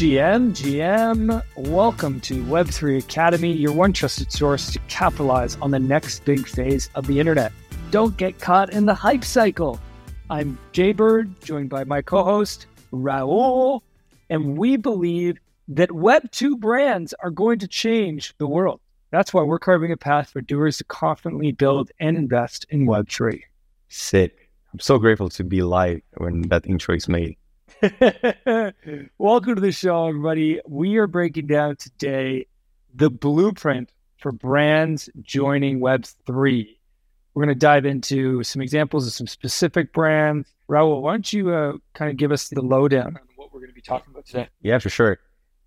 GM, GM, welcome to Web3 Academy, your one trusted source to capitalize on the next big phase of the internet. Don't get caught in the hype cycle. I'm Jaybird, joined by my co host, Raul, and we believe that Web2 brands are going to change the world. That's why we're carving a path for doers to confidently build and invest in Web3. Sick. I'm so grateful to be live when that intro is made. Welcome to the show, everybody. We are breaking down today the blueprint for brands joining Web3. We're going to dive into some examples of some specific brands. Raul, why don't you uh, kind of give us the lowdown on what we're going to be talking about today? Yeah, for sure.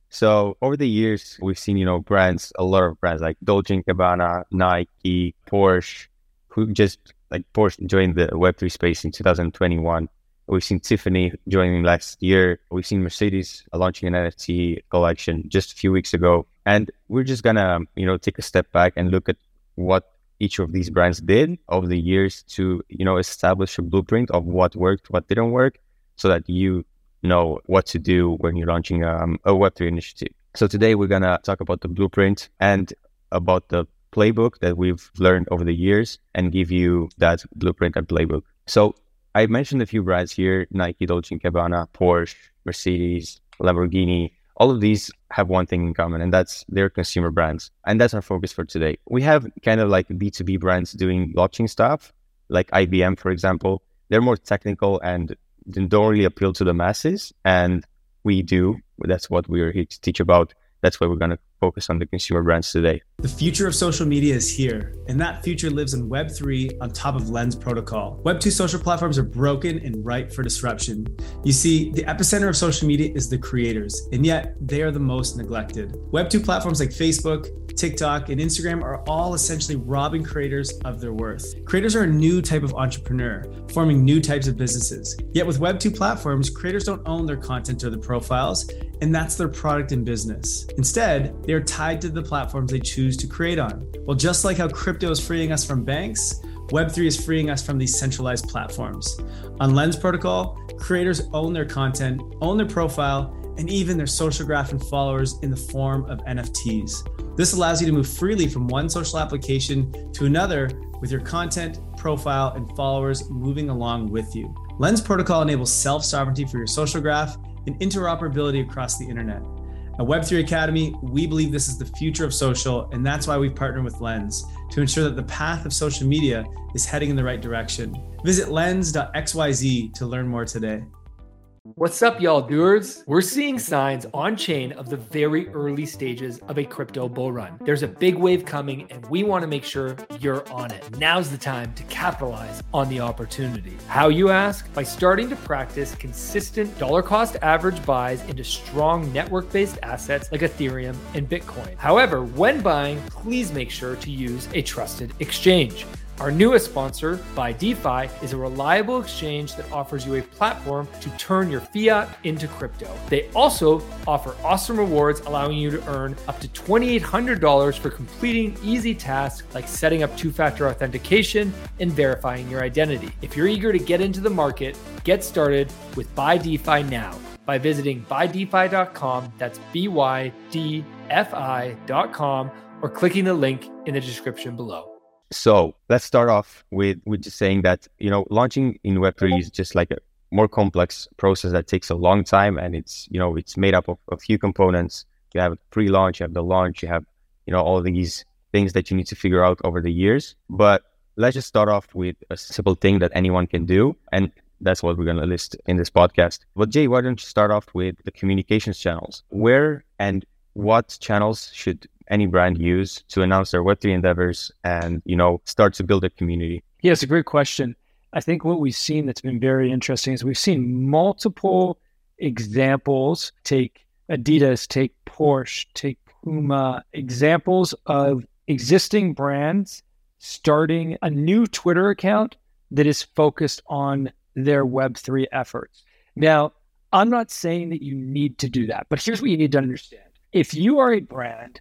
So over the years, we've seen, you know, brands, a lot of brands like Dolce & Gabbana, Nike, Porsche, who just like Porsche joined the Web3 space in 2021 We've seen Tiffany joining last year. We've seen Mercedes launching an NFT collection just a few weeks ago. And we're just gonna, you know, take a step back and look at what each of these brands did over the years to, you know, establish a blueprint of what worked, what didn't work, so that you know what to do when you're launching um, a Web3 initiative. So today we're gonna talk about the blueprint and about the playbook that we've learned over the years and give you that blueprint and playbook. So I mentioned a few brands here Nike, Dolce & Gabbana, Porsche, Mercedes, Lamborghini. All of these have one thing in common, and that's their consumer brands. And that's our focus for today. We have kind of like B2B brands doing blockchain stuff, like IBM, for example. They're more technical and don't really appeal to the masses. And we do. That's what we're here to teach about. That's why we're going to focus on the consumer brands today. The future of social media is here, and that future lives in Web3 on top of Lens Protocol. Web2 social platforms are broken and ripe for disruption. You see, the epicenter of social media is the creators, and yet they are the most neglected. Web2 platforms like Facebook, TikTok, and Instagram are all essentially robbing creators of their worth. Creators are a new type of entrepreneur, forming new types of businesses. Yet with Web2 platforms, creators don't own their content or their profiles, and that's their product and business. Instead, they are tied to the platforms they choose to create on. Well, just like how crypto is freeing us from banks, Web3 is freeing us from these centralized platforms. On Lens Protocol, creators own their content, own their profile, and even their social graph and followers in the form of NFTs. This allows you to move freely from one social application to another with your content, profile, and followers moving along with you. Lens Protocol enables self sovereignty for your social graph and interoperability across the internet. At Web3 Academy, we believe this is the future of social, and that's why we've partnered with Lens to ensure that the path of social media is heading in the right direction. Visit lens.xyz to learn more today. What's up, y'all doers? We're seeing signs on chain of the very early stages of a crypto bull run. There's a big wave coming, and we want to make sure you're on it. Now's the time to capitalize on the opportunity. How you ask? By starting to practice consistent dollar cost average buys into strong network based assets like Ethereum and Bitcoin. However, when buying, please make sure to use a trusted exchange. Our newest sponsor, BYDFi, is a reliable exchange that offers you a platform to turn your fiat into crypto. They also offer awesome rewards, allowing you to earn up to $2,800 for completing easy tasks like setting up two factor authentication and verifying your identity. If you're eager to get into the market, get started with BYDFi now by visiting bydfi.com. That's B Y D F I.com or clicking the link in the description below. So let's start off with with just saying that you know launching in Web three is just like a more complex process that takes a long time, and it's you know it's made up of a few components. You have pre-launch, you have the launch, you have you know all these things that you need to figure out over the years. But let's just start off with a simple thing that anyone can do, and that's what we're going to list in this podcast. But Jay, why don't you start off with the communications channels? Where and what channels should any brand use to announce their Web3 endeavors and, you know, start to build a community? Yeah, it's a great question. I think what we've seen that's been very interesting is we've seen multiple examples take Adidas, take Porsche, take Puma, examples of existing brands starting a new Twitter account that is focused on their Web3 efforts. Now, I'm not saying that you need to do that, but here's what you need to understand. If you are a brand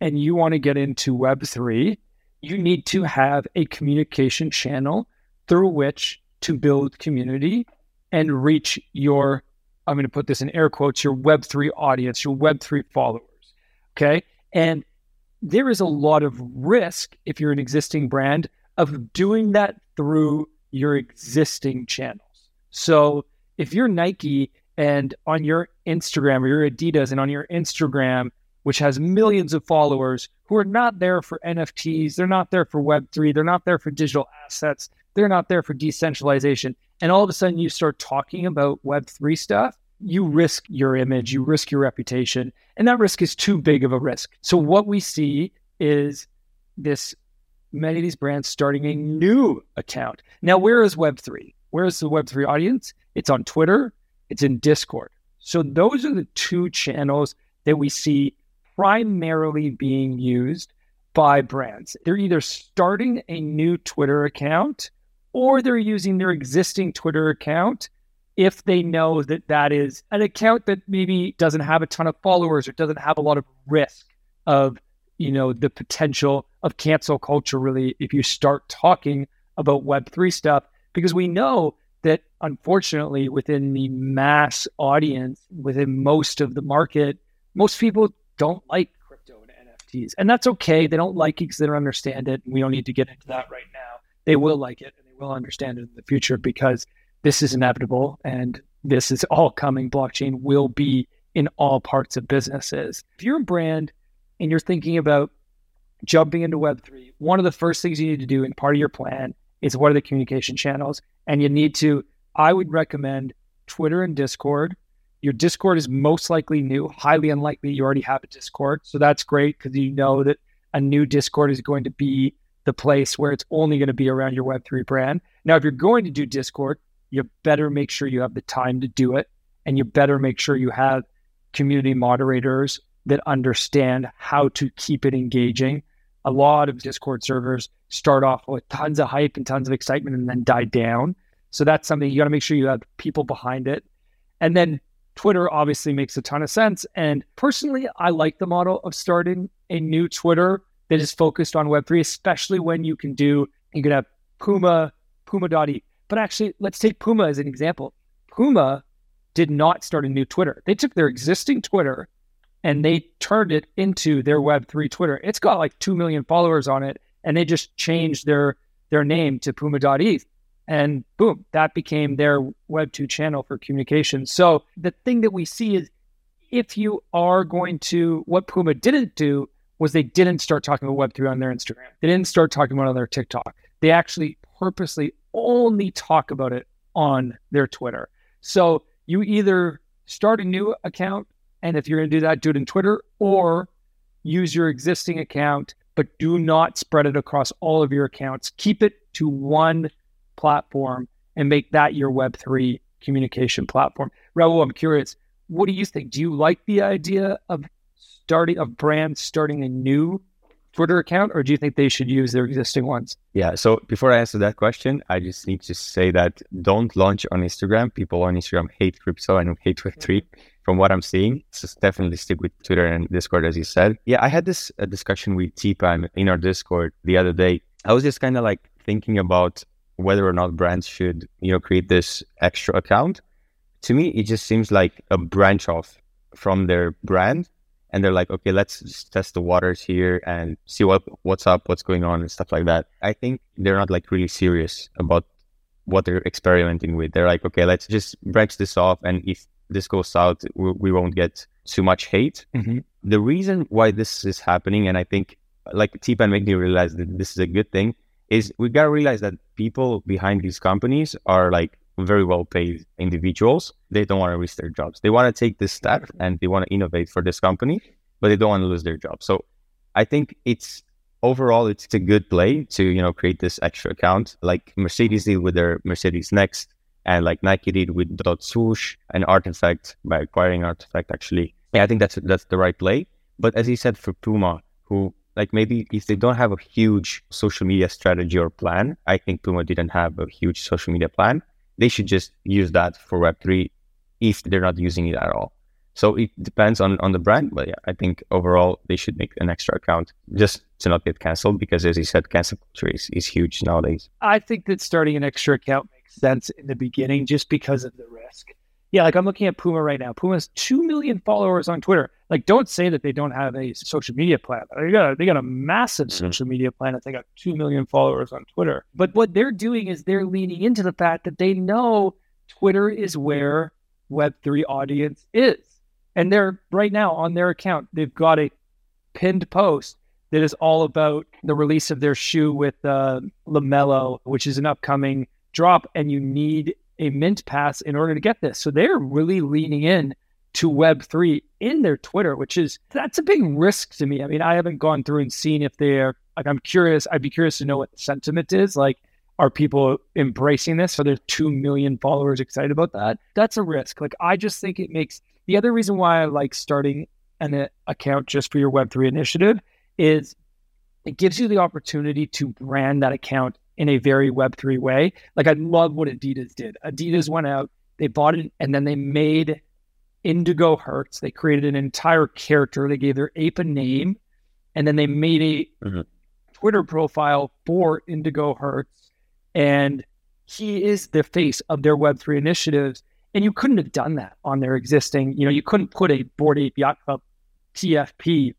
and you want to get into Web3, you need to have a communication channel through which to build community and reach your I'm going to put this in air quotes, your Web3 audience, your Web3 followers. Okay. And there is a lot of risk if you're an existing brand of doing that through your existing channels. So if you're Nike and on your Instagram or your Adidas and on your Instagram, which has millions of followers who are not there for NFTs, they're not there for Web3, they're not there for digital assets, they're not there for decentralization. And all of a sudden you start talking about Web3 stuff, you risk your image, you risk your reputation, and that risk is too big of a risk. So what we see is this many of these brands starting a new account. Now, where is Web3? Where is the Web3 audience? It's on Twitter, it's in Discord. So those are the two channels that we see primarily being used by brands. They're either starting a new Twitter account or they're using their existing Twitter account if they know that that is an account that maybe doesn't have a ton of followers or doesn't have a lot of risk of you know the potential of cancel culture really if you start talking about web3 stuff because we know that unfortunately within the mass audience within most of the market most people don't like crypto and NFTs. And that's okay. They don't like it because they don't understand it. And we don't need to get into that right now. They will like it and they will understand it in the future because this is inevitable and this is all coming. Blockchain will be in all parts of businesses. If you're a brand and you're thinking about jumping into Web3, one of the first things you need to do in part of your plan is what are the communication channels? And you need to, I would recommend Twitter and Discord your Discord is most likely new, highly unlikely you already have a Discord. So that's great because you know that a new Discord is going to be the place where it's only going to be around your Web3 brand. Now, if you're going to do Discord, you better make sure you have the time to do it. And you better make sure you have community moderators that understand how to keep it engaging. A lot of Discord servers start off with tons of hype and tons of excitement and then die down. So that's something you got to make sure you have people behind it. And then Twitter obviously makes a ton of sense. And personally, I like the model of starting a new Twitter that is focused on Web3, especially when you can do, you can have Puma, Puma.eth. But actually, let's take Puma as an example. Puma did not start a new Twitter. They took their existing Twitter and they turned it into their Web3 Twitter. It's got like 2 million followers on it. And they just changed their their name to Puma.eth. And boom, that became their Web2 channel for communication. So the thing that we see is if you are going to, what Puma didn't do was they didn't start talking about Web3 on their Instagram. They didn't start talking about on their TikTok. They actually purposely only talk about it on their Twitter. So you either start a new account, and if you're going to do that, do it in Twitter, or use your existing account, but do not spread it across all of your accounts. Keep it to one platform and make that your Web3 communication platform. Raul, I'm curious, what do you think? Do you like the idea of starting a brand starting a new Twitter account, or do you think they should use their existing ones? Yeah. So before I answer that question, I just need to say that don't launch on Instagram. People on Instagram hate crypto and hate Web3 from what I'm seeing. So definitely stick with Twitter and Discord, as you said. Yeah, I had this uh, discussion with T-Pan in our Discord the other day. I was just kind of like thinking about whether or not brands should, you know, create this extra account. To me, it just seems like a branch off from their brand. And they're like, okay, let's just test the waters here and see what what's up, what's going on, and stuff like that. I think they're not like really serious about what they're experimenting with. They're like, okay, let's just branch this off, and if this goes out, we, we won't get too much hate. Mm-hmm. The reason why this is happening, and I think like T-Pan made me realize that this is a good thing, is we gotta realize that people behind these companies are like very well paid individuals. They don't want to risk their jobs. They want to take this step and they want to innovate for this company, but they don't want to lose their job. So I think it's overall it's a good play to you know create this extra account like Mercedes did with their Mercedes Next and like Nike did with Dot Swoosh and RTFKT by acquiring RTFKT actually. Yeah, I think that's that's the right play. But as he said for Puma, who like maybe if they don't have a huge social media strategy or plan, I think Puma didn't have a huge social media plan. They should just use that for Web3 if they're not using it at all. So it depends on, on the brand, but yeah, I think overall they should make an extra account just to not get canceled because, as you said, cancel culture is, is huge nowadays. I think that starting an extra account makes sense in the beginning just because of the risk. Yeah, like I'm looking at Puma right now. Puma's two million followers on Twitter. Like, don't say that they don't have a social media plan. They got a, they got a massive Mm-hmm. social media plan. If they got two million followers on Twitter, but what they're doing is they're leaning into the fact that they know Twitter is where Web three audience is, and they're right now on their account. They've got a pinned post that is all about the release of their shoe with uh, LaMelo, which is an upcoming drop, and you need a mint pass in order to get this. So they're really leaning in to Web3 in their Twitter, which is that's a big risk to me. I mean, I haven't gone through and seen if they're like, I'm curious, I'd be curious to know what the sentiment is. Like, are people embracing this? Are there 2 million followers excited about that? That's a risk. Like, I just think it makes the other reason why I like starting an account just for your Web3 initiative is it gives you the opportunity to brand that account in a very Web3 way. Like I love what Adidas did. Adidas went out, they bought it, and then they made Indigo Herz. They created an entire character. They gave their ape a name, and then they made a Mhm. Twitter profile for Indigo Herz. And he is the face of their Web3 initiatives. And you couldn't have done that on their existing, you know, you couldn't put a Bored Ape Yacht Club PFP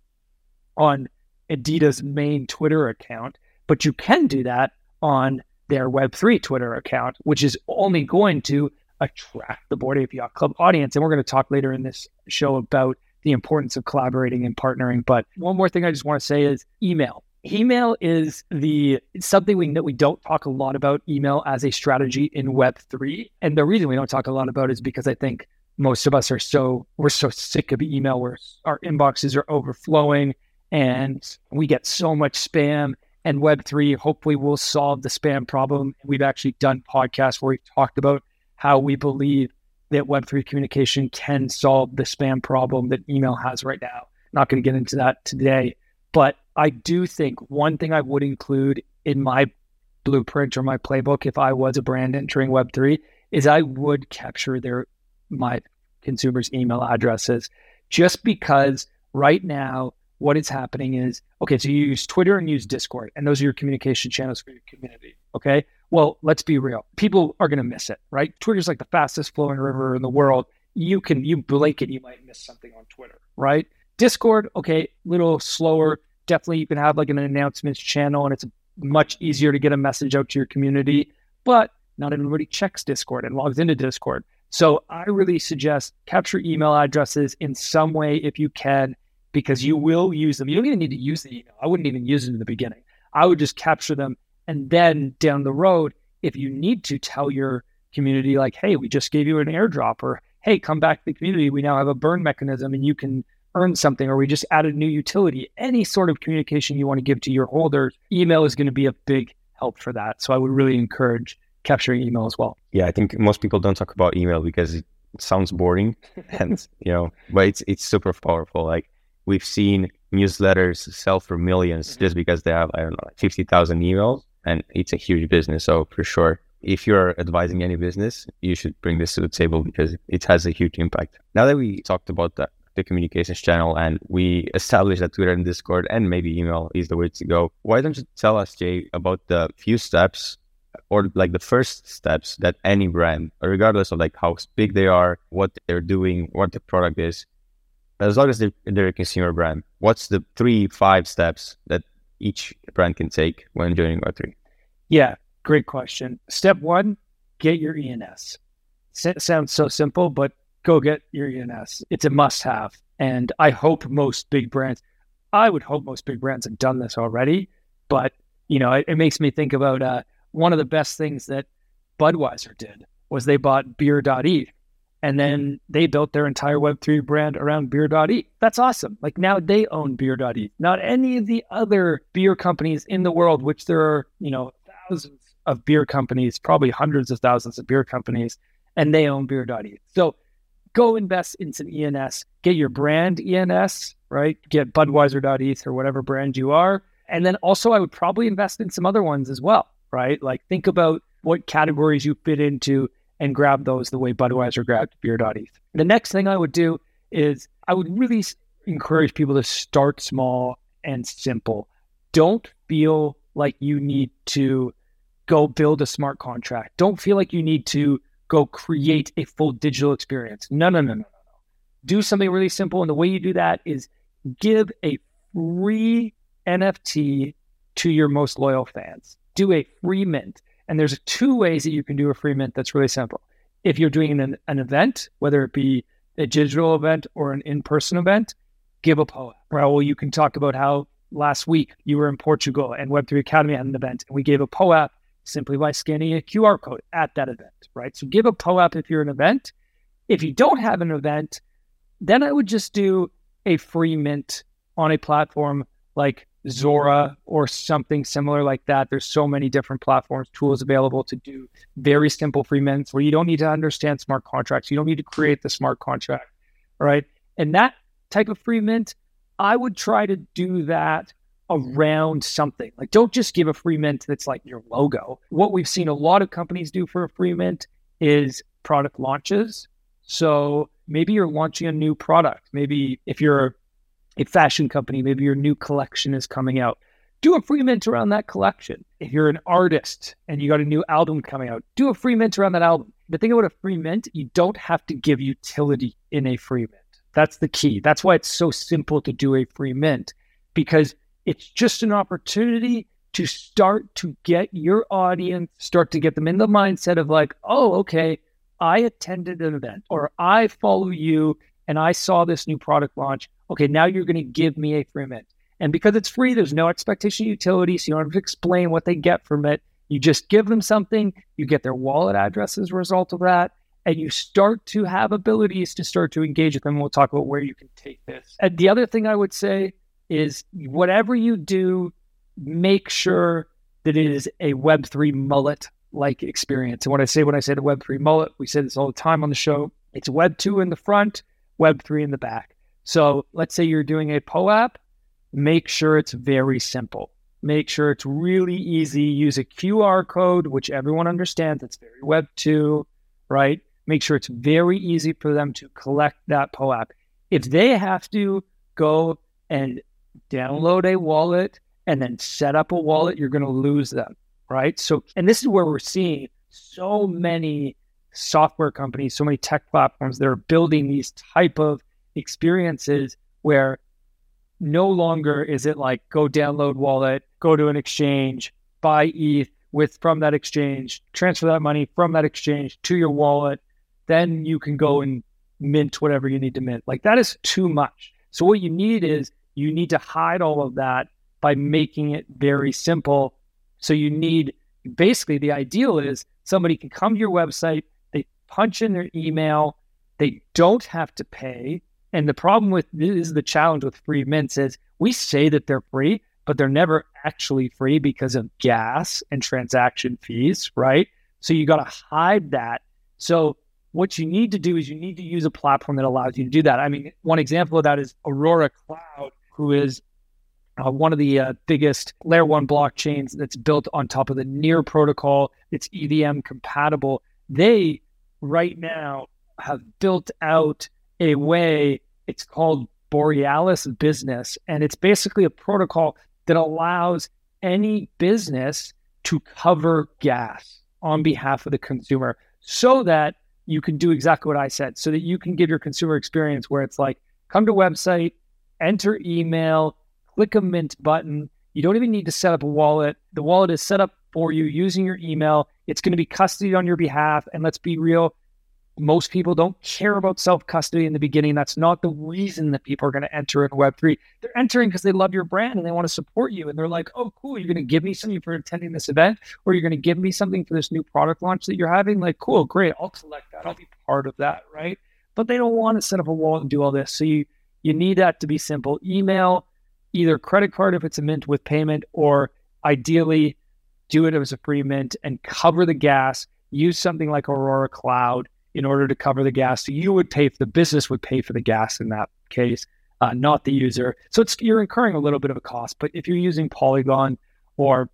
on Adidas main Twitter account, but you can do that on their Web3 Twitter account, which is only going to attract the Bored Ape Yacht Club audience. And we're going to talk later in this show about the importance of collaborating and partnering. But one more thing I just want to say is email. Email is the something we that we don't talk a lot about email as a strategy in Web3. And the reason we don't talk a lot about it is because I think most of us are so we're so sick of email where our inboxes are overflowing and we get so much spam and web3 hopefully will solve the spam problem. We've actually done podcasts where we've talked about how we believe that web3 communication can solve the spam problem that email has right now. Not going to get into that today but i do think one thing i would include in my blueprint or my playbook if i was a brand entering web3 is i would capture their my consumers' email addresses. Just because right now what is happening is okay, so you use Twitter and use Discord, and those are your communication channels for your community. Okay. Well, let's be real. People are going to miss it, right? Twitter's like the fastest flowing river in the world. You can, you blink and you might miss something on Twitter, right? Discord, okay, little slower. Definitely, you can have like an announcements channel, and it's much easier to get a message out to your community. But not everybody checks Discord and logs into Discord. So I really suggest capture email addresses in some way if you can, because you will use them. You don't even need to use the email. I wouldn't even use it in the beginning. I would just capture them. And then down the road, if you need to tell your community, like, hey, we just gave you an airdrop, or hey, come back to the community. We now have a burn mechanism and you can earn something, or we just added new utility. Any sort of communication you want to give to your holders, email is going to be a big help for that. So I would really encourage capturing email as well. Yeah, I think most people don't talk about email because it sounds boring, and you know, but it's it's super powerful. Like we've seen newsletters sell for 1000000s just because they have I don't know like fifty thousand emails, and it's a huge business. So for sure, if you're advising any business, you should bring this to the table because it has a huge impact. Now that we talked about. The communications channel, and we established that Twitter and Discord and maybe email is the way to go. Why don't you tell us, Jay, about the few steps or like the first steps that any brand, regardless of like how big they are, what they're doing, what the product is, as long as they're, they're a consumer brand, what's the three, five steps that each brand can take when joining Web3? Yeah, great question. Step one, get your ENS. S- sounds so simple, but go get your ENS. It's a must have. And I hope most big brands, I would hope most big brands have done this already. But, you know, it, it makes me think about uh, one of the best things that Budweiser did was they bought beer.eth and then they built their entire Web3 brand around beer.eth. That's awesome. Like now they own beer.eth. Not any of the other beer companies in the world, which there are, you know, thousands of beer companies, probably hundreds of thousands of beer companies, and they own beer.eth. So go invest in some ENS, get your brand ENS, right? Get Budweiser.eth or whatever brand you are. And then also, I would probably invest in some other ones as well, right? Like think about what categories you fit into and grab those the way Budweiser grabbed beer.eth. The next thing I would do is I would really encourage people to start small and simple. Don't feel like you need to go build a smart contract. Don't feel like you need to go create a full digital experience. No, no, no, no, no. Do something really simple. And the way you do that is give a free NFT to your most loyal fans. Do a free mint. And there's two ways that you can do a free mint that's really simple. If you're doing an, an event, whether it be a digital event or an in person event, give a POAP. Raul, you can talk about how last week you were in Portugal and Web3 Academy had an event and we gave a POAP simply by scanning a QR code at that event, right? So give a POAP if you're an event. If you don't have an event, then I would just do a free mint on a platform like Zora or something similar like that. There's so many different platforms, tools available to do very simple free mints where you don't need to understand smart contracts. You don't need to create the smart contract, right? And that type of free mint, I would try to do that around something. Like, don't just give a free mint that's like your logo. What we've seen a lot of companies do for a free mint is product launches. So maybe you're launching a new product. Maybe if you're a fashion company, maybe your new collection is coming out. Do a free mint around that collection. If you're an artist and you got a new album coming out, do a free mint around that album. The thing about a free mint, you don't have to give utility in a free mint. That's the key. That's why it's so simple to do a free mint because it's just an opportunity to start to get your audience, start to get them in the mindset of like, oh, okay, I attended an event or I follow you and I saw this new product launch. Okay, now you're going to give me a free mint. And because it's free, there's no expectation of utility. So you don't have to explain what they get from it. You just give them something, you get their wallet address as a result of that, and you start to have abilities to start to engage with them. We'll talk about where you can take this. And the other thing I would say is whatever you do, make sure that it is a Web3 mullet like experience. And what I say when I say the Web3 mullet, we say this all the time on the show. It's Web2 in the front, Web3 in the back. So let's say you're doing a POAP, make sure it's very simple. Make sure it's really easy. Use a QR code, which everyone understands. It's very Web2, right? Make sure it's very easy for them to collect that POAP. If they have to go and download a wallet and then set up a wallet, you're going to lose them, right? So, and this is where we're seeing so many software companies, so many tech platforms that are building these type of experiences where no longer is it like go download wallet, go to an exchange, buy ETH with from that exchange, transfer that money from that exchange to your wallet, then you can go and mint whatever you need to mint. Like that is too much. So what you need is you need to hide all of that by making it very simple. So you need basically the ideal is somebody can come to your website, they punch in their email, they don't have to pay, and the problem with this is the challenge with free mints is we say that they're free, but they're never actually free because of gas and transaction fees, right? So you got to hide that. So what you need to do is you need to use a platform that allows you to do that. I mean, one example of that is Aurora Cloud, who is uh, one of the uh, biggest layer one blockchains that's built on top of the Near protocol. It's EVM compatible. They right now have built out a way, it's called Borealis Business. And it's basically a protocol that allows any business to cover gas on behalf of the consumer so that you can do exactly what I said, so that you can give your consumer experience where it's like, come to website, enter email, click a mint button. You don't even need to set up a wallet. The wallet is set up for you using your email. It's going to be custodied on your behalf. And let's be real, most people don't care about self custody in the beginning. That's not the reason that people are going to enter in Web3. They're entering because they love your brand and they want to support you. And they're like, oh, cool, you're going to give me something for attending this event, or you're going to give me something for this new product launch that you're having. Like, cool, great, I'll collect that. I'll be part of that, right? But they don't want to set up a wallet and do all this. So you you need that to be simple. Email, either credit card if it's a mint with payment, or ideally do it as a free mint and cover the gas. Use something like Aurora Cloud in order to cover the gas. So you would pay, the business would pay for the gas in that case, uh, not the user. So it's you're incurring a little bit of a cost. But if you're using Polygon or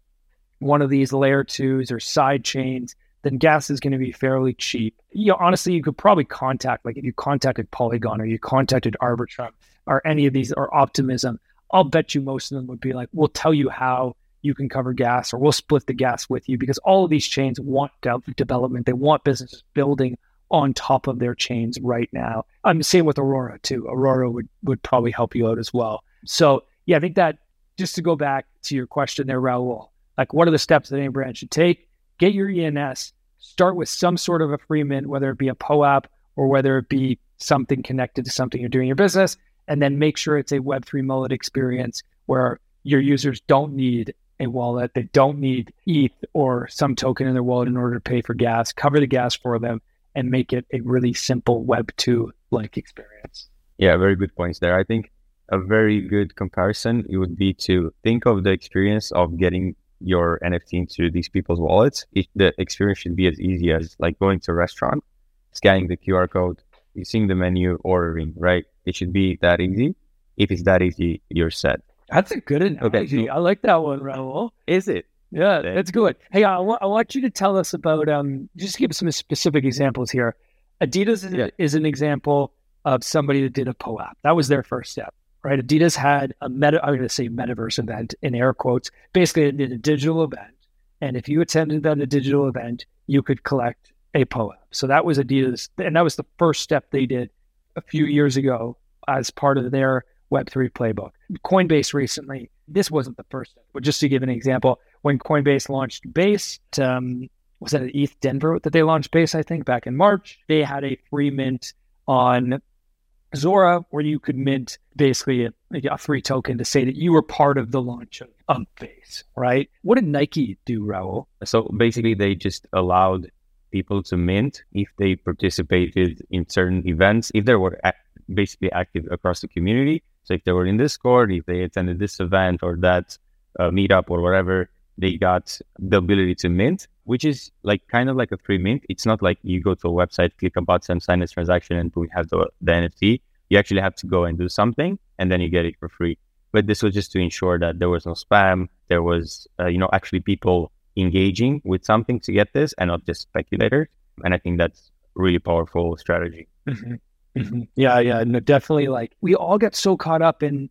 one of these layer twos or side chains, then gas is going to be fairly cheap. You know, honestly, you could probably contact, like if you contacted Polygon or you contacted Arbitrum or any of these or Optimism, I'll bet you most of them would be like, we'll tell you how you can cover gas or we'll split the gas with you because all of these chains want development. They want businesses building on top of their chains right now. I'm the same with Aurora too. Aurora would, would probably help you out as well. So yeah, I think that just to go back to your question there, Raul, like what are the steps that any brand should take? Get your ENS, start with some sort of a free mint, whether it be a POAP or whether it be something connected to something you're doing in your business, and then make sure it's a Web3 mullet experience where your users don't need a wallet. They don't need ETH or some token in their wallet in order to pay for gas. Cover the gas for them and make it a really simple Web 2 like experience. Yeah, very good points there. I think a very good comparison it would be to think of the experience of getting your NFT into these people's wallets. It, the experience should be as easy as like going to a restaurant, scanning the QR code, seeing the menu, ordering, right? It should be that easy. If it's that easy, you're set. That's a good analogy. Okay. I like that one, Raul. Is it? Yeah, that's good. Hey, I, w- I want you to tell us about um. Just give some specific examples here. Adidas is, yeah. is an example of somebody that did a POAP. That was their first step, right? Adidas had a meta. I'm going to say metaverse event in air quotes. Basically, it did a digital event, and if you attended that a digital event, you could collect a POAP. So that was Adidas, and that was the first step they did a few years ago as part of their Web3 playbook. Coinbase recently, this wasn't the first step, but just to give an example, when Coinbase launched Base, um, was that at ETH Denver that they launched Base, I think, back in March, they had a free mint on Zora where you could mint basically a, a free token to say that you were part of the launch of, of Base, right? What did Nike do, Raul? So basically, they just allowed people to mint if they participated in certain events, if they were basically active across the community. So if they were in Discord, if they attended this event or that uh, meetup or whatever, they got the ability to mint, which is like kind of like a free mint. It's not like you go to a website, click a button, sign a transaction, and we have the, the NFT. You actually have to go and do something, and then you get it for free. But this was just to ensure that there was no spam. There was, uh, you know, actually people engaging with something to get this, and not just speculators. And I think that's really powerful strategy. Mm-hmm. Mm-hmm. Yeah, yeah, no, definitely. Like we all get so caught up in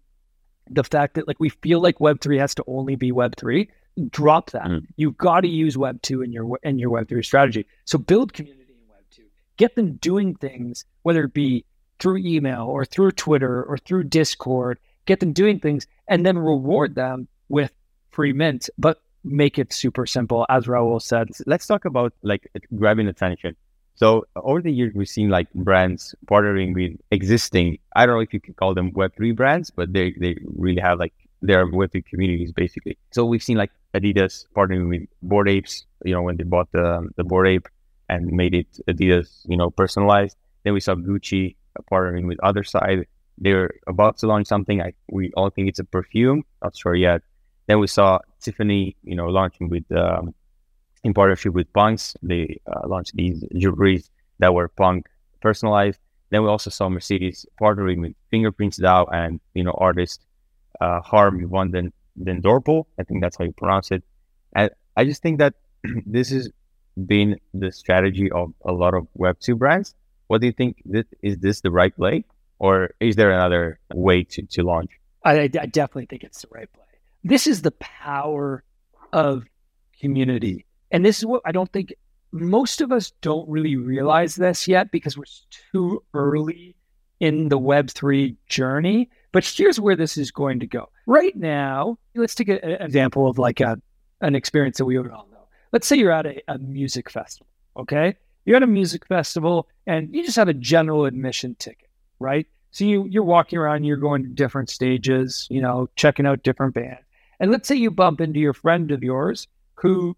the fact that like we feel like Web three has to only be Web three. Drop that. Mm. You've got to use Web two in your in your Web three strategy. So build community in Web two. Get them doing things, whether it be through email or through Twitter or through Discord. Get them doing things, and then reward them with free mint. But make it super simple, as Raul said. Let's talk about like grabbing attention. So over the years, we've seen like brands partnering with existing, I don't know if you can call them Web3 brands, but they, they really have like their Web3 communities basically. So we've seen like Adidas partnering with Bored Apes, you know, when they bought the, the Bored Ape and made it Adidas, you know, personalized. Then we saw Gucci partnering with Otherside. They're about to launch something. I, we all think it's a perfume, not sure yet. Then we saw Tiffany, you know, launching with um, in partnership with Punks. They uh, launched these jewelries that were punk personalized. Then we also saw Mercedes partnering with Fingerprints DAO and you know artist uh, Harm van den, den Dorpel. I think that's how you pronounce it. And I just think that this has been the strategy of a lot of Web two brands. What do you think? Is this the right play, or is there another way to, to launch? I, I definitely think it's the right play. This is the power of community and this is what I don't think most of us don't really realize this yet because we're too early in the Web3 journey. But here's where this is going to go. Right now, let's take an example of like a, an experience that we would all know. Let's say you're at a, a music festival, okay? You're at a music festival and you just have a general admission ticket, right? So you, you're walking around, you're going to different stages, you know, checking out different bands. And let's say you bump into your friend of yours who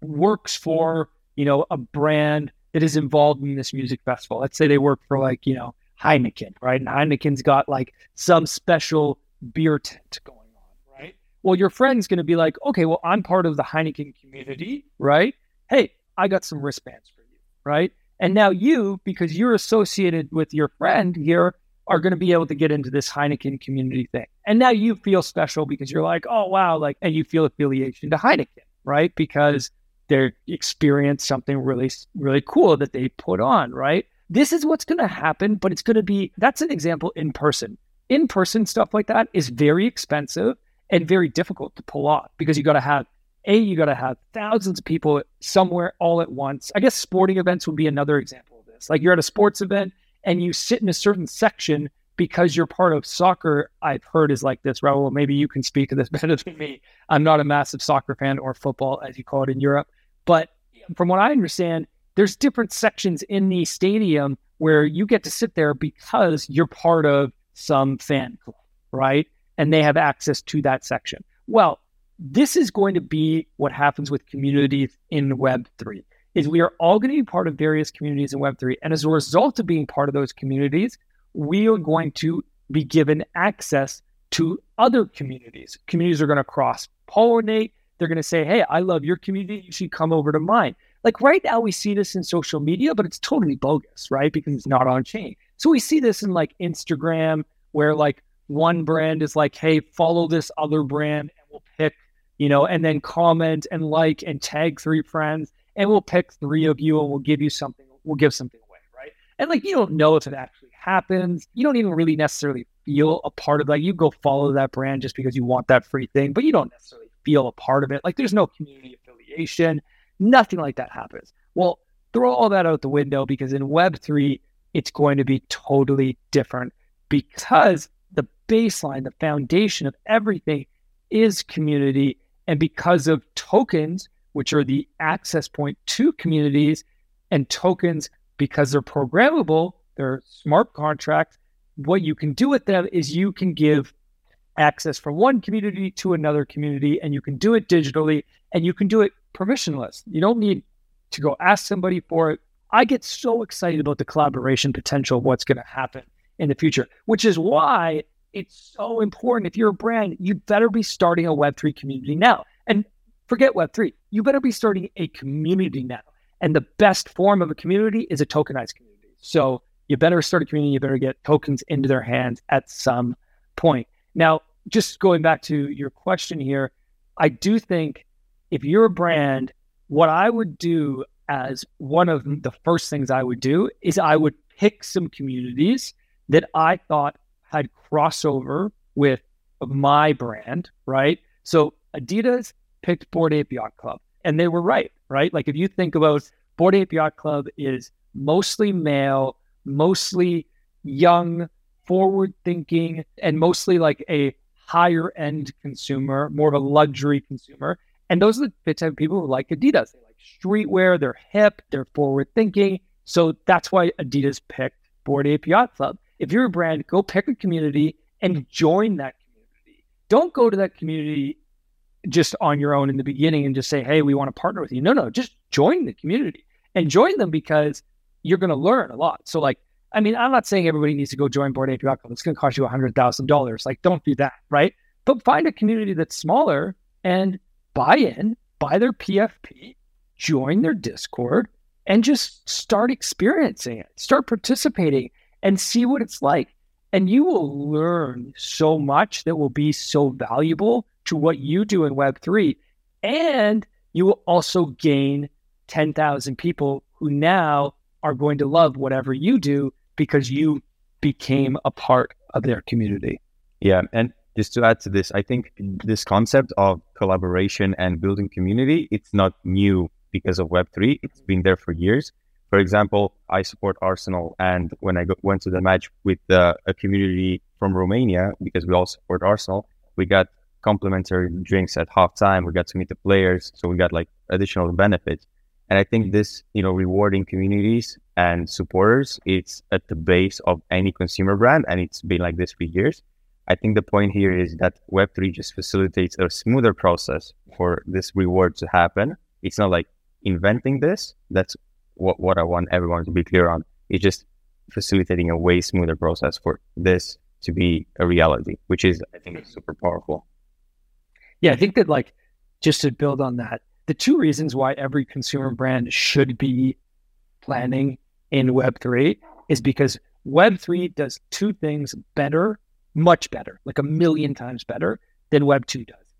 works for, you know, a brand that is involved in this music festival. Let's say they work for like, you know, Heineken, right? And Heineken's got like some special beer tent going on, right? Well, your friend's going to be like, okay, well, I'm part of the Heineken community, right? Hey, I got some wristbands for you, right? And now you, because you're associated with your friend here, are going to be able to get into this Heineken community thing. And now you feel special because you're like, oh, wow, like, and you feel affiliation to Heineken, right? Because they experienced something really, really cool that they put on, right? This is what's going to happen, but it's going to be that's an example in person. In person stuff like that is very expensive and very difficult to pull off because you got to have a you got to have thousands of people somewhere all at once. I guess sporting events would be another example of this. Like you're at a sports event and you sit in a certain section because you're part of soccer. I've heard is like this, Raul. Maybe you can speak to this better than me. I'm not a massive soccer fan or football, as you call it in Europe, but from what I understand, there's different sections in the stadium where you get to sit there because you're part of some fan club, right? And they have access to that section. Well, this is going to be what happens with communities in Web3 is we are all going to be part of various communities in Web3. And as a result of being part of those communities, we are going to be given access to other communities. Communities are going to cross pollinate. They're going to say, hey, I love your community. You should come over to mine. Like right now, we see this in social media, but it's totally bogus, right? Because it's not on chain. So we see this in like Instagram, where like one brand is like, hey, follow this other brand and we'll pick you know, and then comment and like and tag three friends, and we'll pick three of you and we'll give you something. We'll give something away, right? And like you don't know if it actually happens. You don't even really necessarily feel a part of like you go follow that brand just because you want that free thing, but you don't necessarily feel a part of it. Like there's no community affiliation, nothing like that happens. Well, throw all that out the window because in Web3, it's going to be totally different because the baseline, the foundation of everything is community and because of tokens, which are the access point to communities, and tokens, because they're programmable, they're smart contracts, what you can do with them is you can give access from one community to another community, and you can do it digitally and you can do it permissionless. You don't need to go ask somebody for it. I get so excited about the collaboration potential of what's going to happen in the future, which is why it's so important. If you're a brand, you better be starting a Web3 community now. And forget Web3, you better be starting a community now. And the best form of a community is a tokenized community. So you better start a community, you better get tokens into their hands at some point. Now, just going back to your question here, I do think if you're a brand, what I would do as one of the first things I would do is I would pick some communities that I thought had crossover with my brand, right? So Adidas picked Bored Ape Yacht Club, and they were right, right? Like if you think about Bored Ape Yacht Club is mostly male, mostly young, forward thinking, and mostly like a higher end consumer, more of a luxury consumer. And those are the type of people who like Adidas. They like streetwear, they're hip, they're forward thinking. So that's why Adidas picked Bored Ape Yacht Club if you're a brand, go pick a community and join that community. Don't go to that community just on your own in the beginning and just say, hey, we want to partner with you. No, no, just join the community and join them because you're going to learn a lot. So, like, I mean, I'm not saying everybody needs to go join Bored Ape Yacht Club. It's going to cost you $100,000. Like, don't do that, right? But find a community that's smaller and buy in, buy their PFP, join their Discord, and just start experiencing it, start participating and see what it's like. And you will learn so much that will be so valuable to what you do in Web3. And you will also gain 10,000 people who now are going to love whatever you do because you became a part of their community. Yeah. And just to add to this, I think this concept of collaboration and building community, it's not new because of Web3. It's been there for years. For example, I support Arsenal, and when I go, went to the match with uh, a community from Romania, because we all support Arsenal, we got complimentary drinks at halftime. We got to meet the players, so we got like additional benefits. And I think this, you know, rewarding communities and supporters, it's at the base of any consumer brand, and it's been like this for years. I think the point here is that Web3 just facilitates a smoother process for this reward to happen. It's not like inventing this. That's what, what I want everyone to be clear on It's just facilitating a way smoother process for this to be a reality, which is, I think, super powerful. Yeah, I think that, like, just to build on that, the two reasons why every consumer brand should be planning in Web3 is because Web3 does two things better, much better, like a million times better than Web2 does.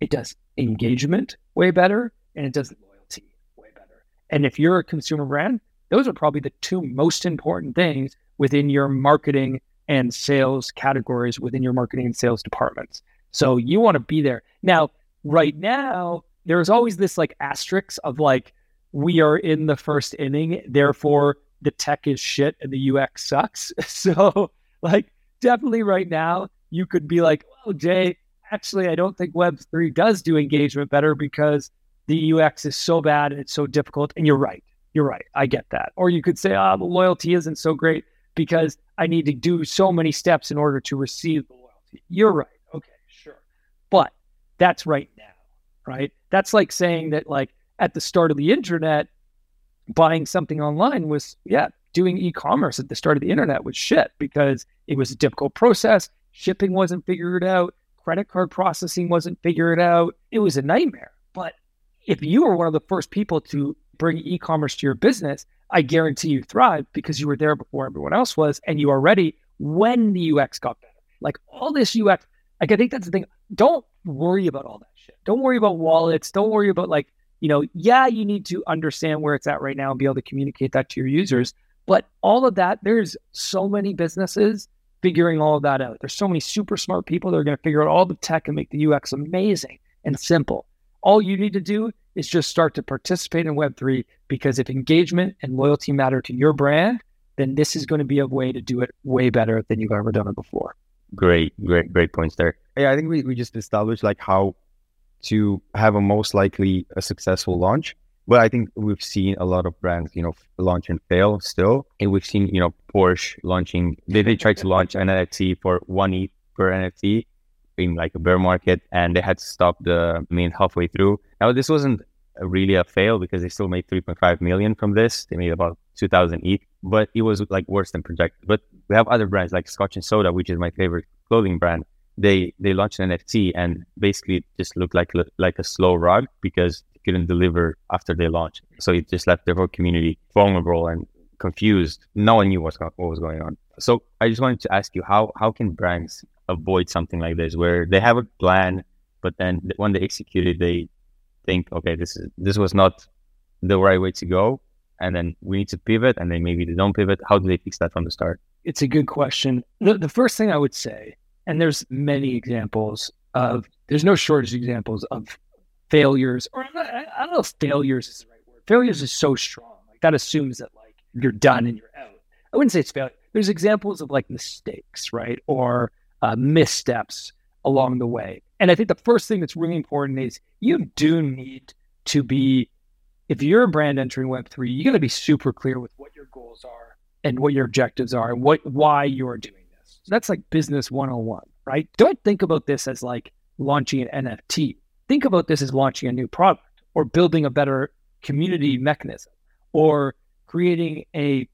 It does engagement way better, and it does loyalty way better. and if you're a consumer brand, those are probably the two most important things within your marketing and sales categories within your marketing and sales departments. So you want to be there. Now, right now, there's always this like asterisk of like, we are in the first inning, therefore the tech is shit and the UX sucks. So, like, definitely right now, you could be like, oh, Jay, actually, I don't think Web3 does do engagement better because the UX is so bad and it's so difficult. And you're right. You're right. I get that. Or you could say, ah, oh, the loyalty isn't so great because I need to do so many steps in order to receive the loyalty. You're right. Okay, sure. But that's right now, right? That's like saying that, like, at the start of the internet, buying something online was, yeah, doing e commerce at the start of the internet was shit because it was a difficult process. Shipping wasn't figured out. Credit card processing wasn't figured out. It was a nightmare. But if you were one of the first people to bring e commerce to your business, I guarantee you thrive because you were there before everyone else was and you are ready when the UX got better. Like all this UX, like I think that's the thing. Don't worry about all that shit. Don't worry about wallets. Don't worry about like, you know, yeah, you need to understand where it's at right now and be able to communicate that to your users. But all of that, there's so many businesses figuring all of that out. There's so many super smart people that are going to figure out all the tech and make the UX amazing and simple. All you need to do is just start to participate in Web3 because if engagement and loyalty matter to your brand, then this is going to be a way to do it way better than you've ever done it before. Great, great, great points there. Yeah, I think we, we just established like how to have a most likely a successful launch. But I think we've seen a lot of brands, you know, launch and fail still. And we've seen, you know, Porsche launching, they, they tried to launch an NFT for one ETH per NFT in like a bear market and they had to stop the mint halfway through. Now, this wasn't really a fail because they still made 3.5 million from this. They made about 2000 ETH, but it was like worse than projected. But we have other brands like Scotch and Soda, which is my favorite clothing brand. They they launched an NFT and basically just looked like like a slow rug because couldn't deliver after they launched. So it just left their whole community vulnerable and confused. No one knew what's, what was going on. So I just wanted to ask you how how can brands avoid something like this where they have a plan, but then when they execute it, they think, okay, this is this was not the right way to go, and then we need to pivot, and then maybe they don't pivot. How do they fix that from the start? It's a good question. The, the first thing I would say, and there's many examples of, there's no shortage of examples of failures, or not, I don't know if failures is the right word. Failures is so strong. Like that assumes that like you're done and you're out. I wouldn't say it's failure. There's examples of like mistakes, right? Or uh, missteps along the way. And I think the first thing that's really important is you do need to be, if you're a brand entering Web3, you got to be super clear with what your goals are and what your objectives are and what why you're doing this. So that's like business 101, right? Don't think about this as like launching an NFT think about this as launching a new product or building a better community mm-hmm. mechanism or creating a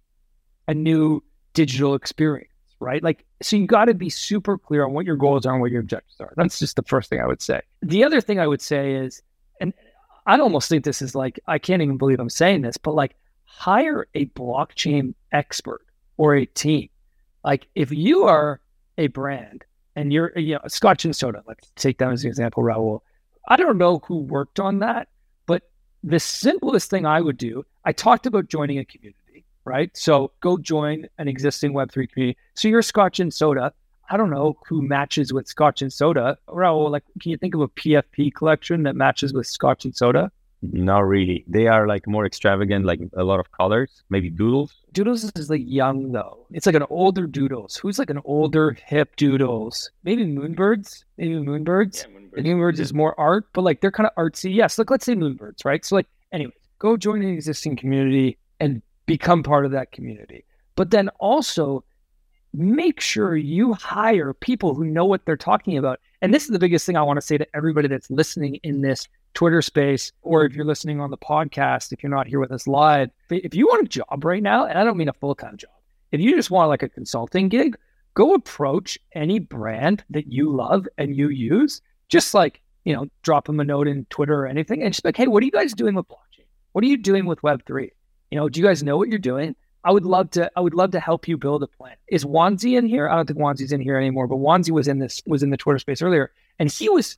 a new digital experience right? Like so you got to be super clear on what your goals are and what your objectives are. That's just the first thing i would say. The other thing i would say is and i almost think this is like i can't even believe i'm saying this but like hire a blockchain expert or a team. Like if you are a brand and you're you know scotch and soda let's take that as an example raul I don't know who worked on that, but the simplest thing I would do, I talked about joining a community, right? So go join an existing Web3 community. So you're Scotch and Soda. I don't know who matches with Scotch and Soda. Raul, like, can you think of a PFP collection that matches with Scotch and Soda? Not really. They are like more extravagant, like a lot of colors, maybe doodles. Doodles is like young though. It's like an older doodles. Who's like an older hip doodles? Maybe moonbirds. Maybe moonbirds. Yeah, moonbirds. moonbirds yeah. is more art, but like they're kind of artsy. Yes, like let's say moonbirds, right? So like, anyways, go join an existing community and become part of that community. But then also make sure you hire people who know what they're talking about. And this is the biggest thing I want to say to everybody that's listening in this Twitter space, or if mm-hmm. you're listening on the podcast, if you're not here with us live, if you want a job right now, and I don't mean a full time job, if you just want like a consulting gig, go approach any brand that you love and you use. Just like, you know, drop them a note in Twitter or anything and just like, hey, what are you guys doing with blockchain? What are you doing with Web3? You know, do you guys know what you're doing? I would love to. I would love to help you build a plan. Is Wanzi in here? I don't think Wanzi's in here anymore, but Wanzi was in this was in the Twitter space earlier, and he was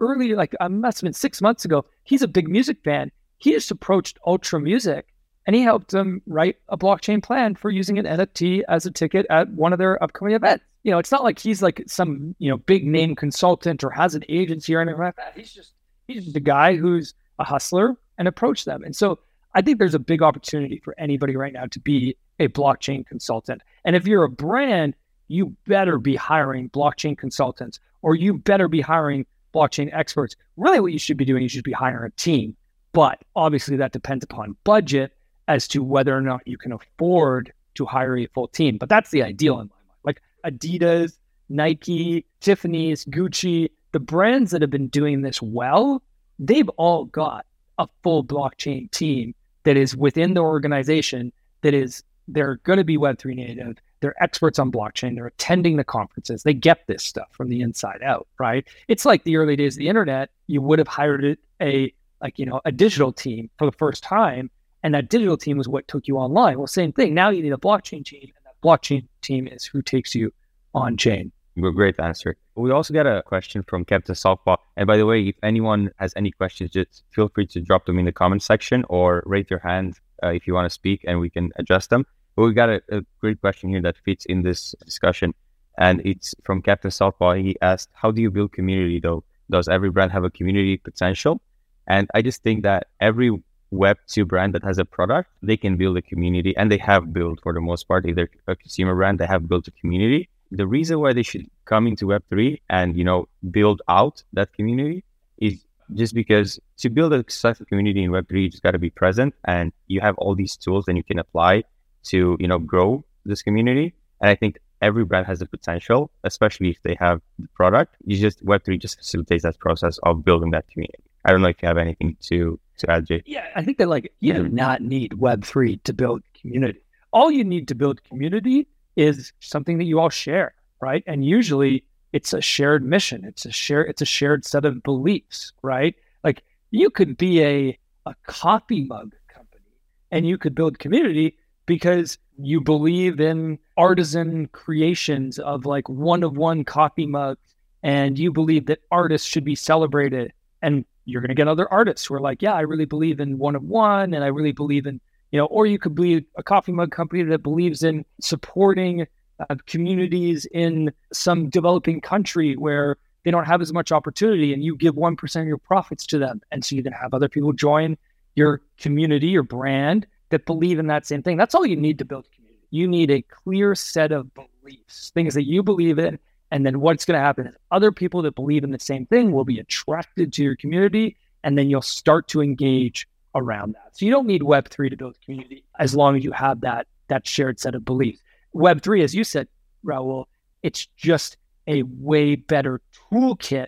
earlier, like I must have been six months ago. He's a big music fan. He just approached Ultra Music and he helped them write a blockchain plan for using an NFT as a ticket at one of their upcoming events. you know, it's not like he's like some, you know, big name consultant or has an agency or anything like that. He's just he's just a guy who's a hustler and approached them. And so I think there's a big opportunity for anybody right now to be a blockchain consultant. And if you're a brand, you better be hiring blockchain consultants or you better be hiring blockchain experts. Really, what you should be doing, is you should be hiring a team. But obviously, that depends upon budget as to whether or not you can afford to hire a full team. But that's the ideal in my mind. Like Adidas, Nike, Tiffany's, Gucci, the brands that have been doing this well, they've all got a full blockchain team that is within the organization that is they're going to be web3 native they're experts on blockchain. They're attending the conferences. They get this stuff from the inside out right? It's like the early days of the internet. You would have hired a like you know a digital team for the first time and that digital team was what took you online. Well same thing. Now you need a blockchain team and that blockchain team is who takes you on chain. Great answer. We also got a question from Captain Softball. And by the way, if anyone has any questions, just feel free to drop them in the comment section or raise your hand uh, if you want to speak and we can address them. But we got a, a, great question here that fits in this discussion. And it's from Captain Softball. He asked, How do you build community though? Does every brand have a community potential? And I just think that every Web2 brand that has a product, they can build a community and they have built for the most part. Either a consumer brand, they have built a community the reason why they should come into Web3 and, you know, build out that community is just because to build a successful community in Web3, you just got to be present and you have all these tools that you can apply to, you know, grow this community. And I think every brand has the potential, especially if they have the product. You just Web3 just facilitates that process of building that community. I don't know if you have anything to to add, Jay. Yeah, I think that like you do not need Web3 to build community. All you need to build community is something that you all share, right? And usually it's a shared mission. It's a share. It's a shared set of beliefs, right? Like you could be a a coffee mug company and you could build community because you believe in artisan creations of like one of one coffee mugs and you believe that artists should be celebrated and you're going to get other artists who are like yeah i really believe in one of one and i really believe in you know, or you could be a coffee mug company that believes in supporting uh, communities in some developing country where they don't have as much opportunity and you give 1% of your profits to them. And so you can have other people join your community, your brand that believe in that same thing. That's all you need to build a community. You need a clear set of beliefs, things that you believe in. And then what's going to happen is other people that believe in the same thing will be attracted to your community. And then you'll start to engage around that. So you don't need Web3 to build a community as long as you have that that shared set of beliefs. Web3, as you said, Raul, it's just a way better toolkit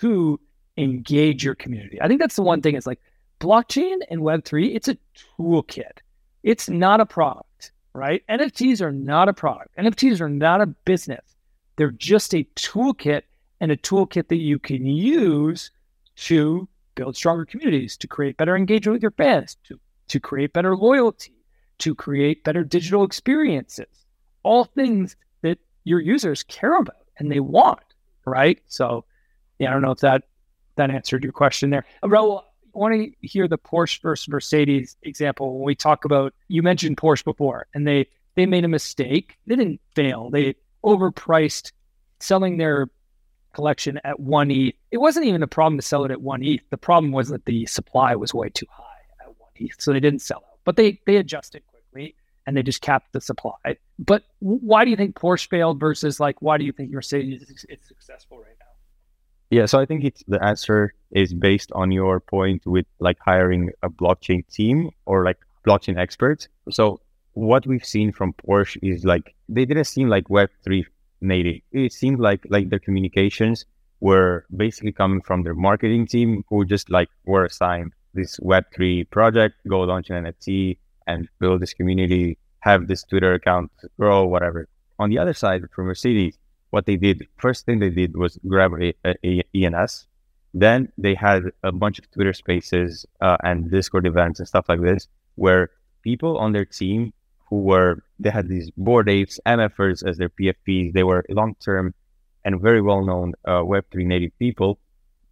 to engage your community. I think that's the one thing is like blockchain and Web3, it's a toolkit. It's not a product, right? NFTs are not a product. NFTs are not a business. They're just a toolkit and a toolkit that you can use to build stronger communities, to create better engagement with your fans, to, to create better loyalty, to create better digital experiences, all things that your users care about and they want, right? So, yeah, I don't know if that that answered your question there. Uh, Raul, I want to hear the Porsche versus Mercedes example when we talk about. You mentioned Porsche before, and they they made a mistake. They didn't fail. They overpriced selling their collection at one ETH. It wasn't even a problem to sell it at one ETH. The problem was that the supply was way too high at one ETH, so they didn't sell out. But they they adjusted quickly and they just capped the supply. But why do you think Porsche failed versus like why do you think Mercedes is, is successful right now? Yeah, so I think it's the answer is based on your point with like hiring a blockchain team or like blockchain experts. So what we've seen from Porsche is like they didn't seem like Web three native. It seemed like like their communications were basically coming from their marketing team who just like were assigned this Web3 project, go launch an NFT and build this community, have this Twitter account grow, whatever. On the other side, for Mercedes, what they did, first thing they did was grab a, a, a ENS. Then they had a bunch of Twitter spaces uh, and Discord events and stuff like this, where people on their team who were they had these bored apes, MFers as their PFPs. They were long term and very well known uh, Web3 native people.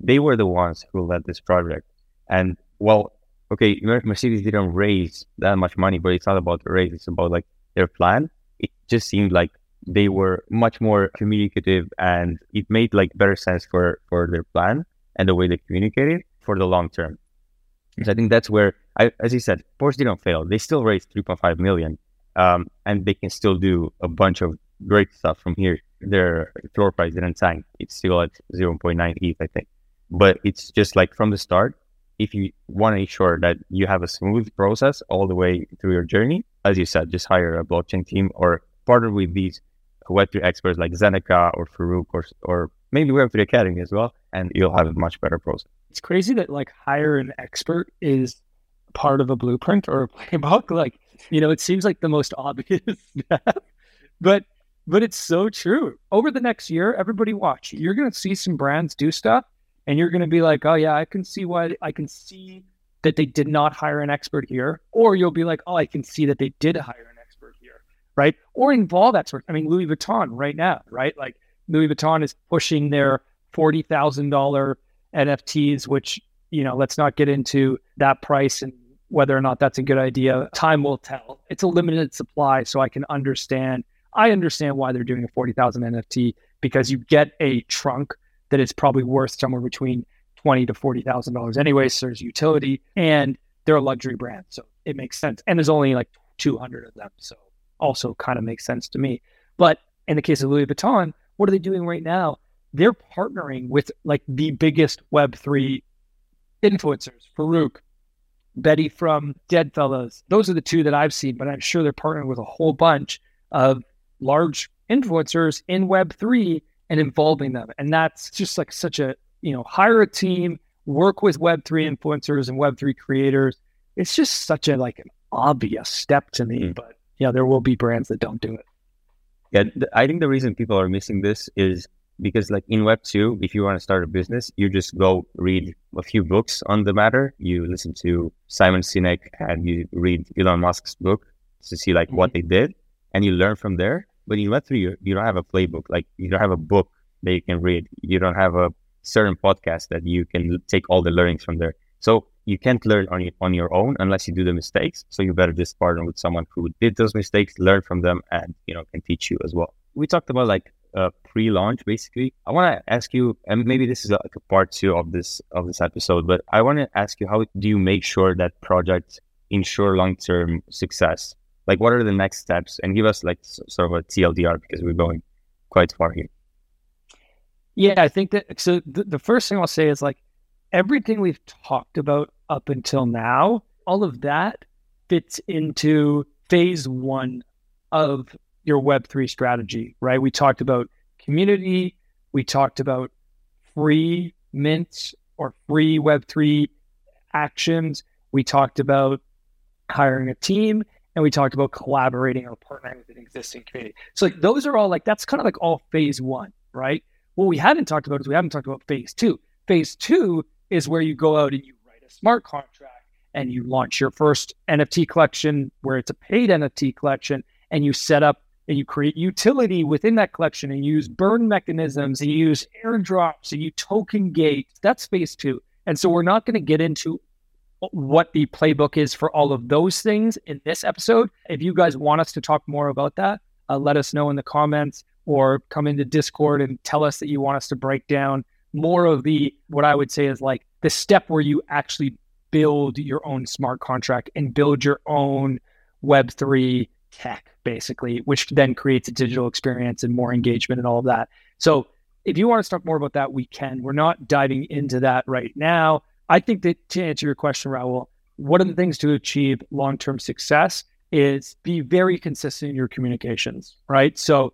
They were the ones who led this project. And well, okay, Mercedes didn't raise that much money, but it's not about the raise. It's about like their plan. It just seemed like they were much more communicative and it made like better sense for for their plan and the way they communicated for the long term. So I think that's where, I, as you said, Porsche didn't fail. They still raised 3.5 million, um, and they can still do a bunch of great stuff from here. Their floor price didn't tank; it's still at 0.9 ETH, I think. But it's just like from the start, if you want to ensure that you have a smooth process all the way through your journey, as you said, just hire a blockchain team or partner with these Web3 experts like Zeneca or Farokh or, or maybe Web3 Academy as well, and you'll have a much better process. It's crazy that like hire an expert is part of a blueprint or a playbook. Like, you know, it seems like the most obvious step, but but it's so true. Over the next year, everybody watch. You're going to see some brands do stuff and you're going to be like, oh, yeah, I can see why I can see that they did not hire an expert here. Or you'll be like, oh, I can see that they did hire an. Right. Or involve experts. I mean, Louis Vuitton right now, right? Like Louis Vuitton is pushing their $40,000 NFTs, which, you know, let's not get into that price and whether or not that's a good idea. Time will tell. It's a limited supply. So I can understand. I understand why they're doing a 40,000 NFT because you get a trunk that is probably worth somewhere between twenty to forty thousand dollars anyway. So there's utility, and they're a luxury brand, so it makes sense. And there's only like two hundred of them, so also kind of makes sense to me. But in the case of Louis Vuitton, what are they doing right now? They're partnering with like the biggest Web three influencers, Farokh, Betty from Deadfellaz. Those are the two that I've seen, but I'm sure they're partnering with a whole bunch of large influencers in Web three and involving them. And that's just like such a, you know, hire a team, work with Web3 influencers and Web3 creators. It's just such a like an obvious step to me. Mm. But yeah, there will be brands that don't do it. Yeah, I think the reason people are missing this is because like in web 2 if you want to start a business you just go read a few books on the matter you listen to simon sinek and you read elon musk's book to see like mm-hmm. what they did and you learn from there but in Web3, you, you don't have a playbook. Like you don't have a book that you can read. You don't have a certain podcast that you can take all the learnings from there. So you can't learn on your, on your own unless you do the mistakes. So you better just partner with someone who did those mistakes, learn from them, and you know can teach you as well. We talked about like uh, pre-launch basically. I want to ask you, and maybe this is like a part two of this of this episode, but I want to ask you, how do you make sure that projects ensure long-term success? like what are the next steps and give us like sort of a tldr because we're going quite far here yeah i think that so the, the first thing i'll say is like everything we've talked about up until now all of that fits into phase one of your web3 strategy right we talked about community we talked about free mints or free web3 actions we talked about hiring a team and we talked about collaborating or partnering with an existing community. So like those are all like that's kind of like all phase one, right? What we haven't talked about is we haven't talked about phase two. Phase two is where you go out and you write a smart contract and you launch your first NFT collection where it's a paid NFT collection and you set up and you create utility within that collection and use burn mechanisms and you use airdrops and you token gate. That's phase two. And so we're not going to get into what the playbook is for all of those things in this episode. If you guys want us to talk more about that, uh, let us know in the comments or come into Discord and tell us that you want us to break down more of the what I would say is like the step where you actually build your own smart contract and build your own Web3 tech, basically, which then creates a digital experience and more engagement and all of that. So if you want to talk more about that, we can. We're not diving into that right now. I think that to answer your question, Raul, one of the things to achieve long term success is be very consistent in your communications, right? So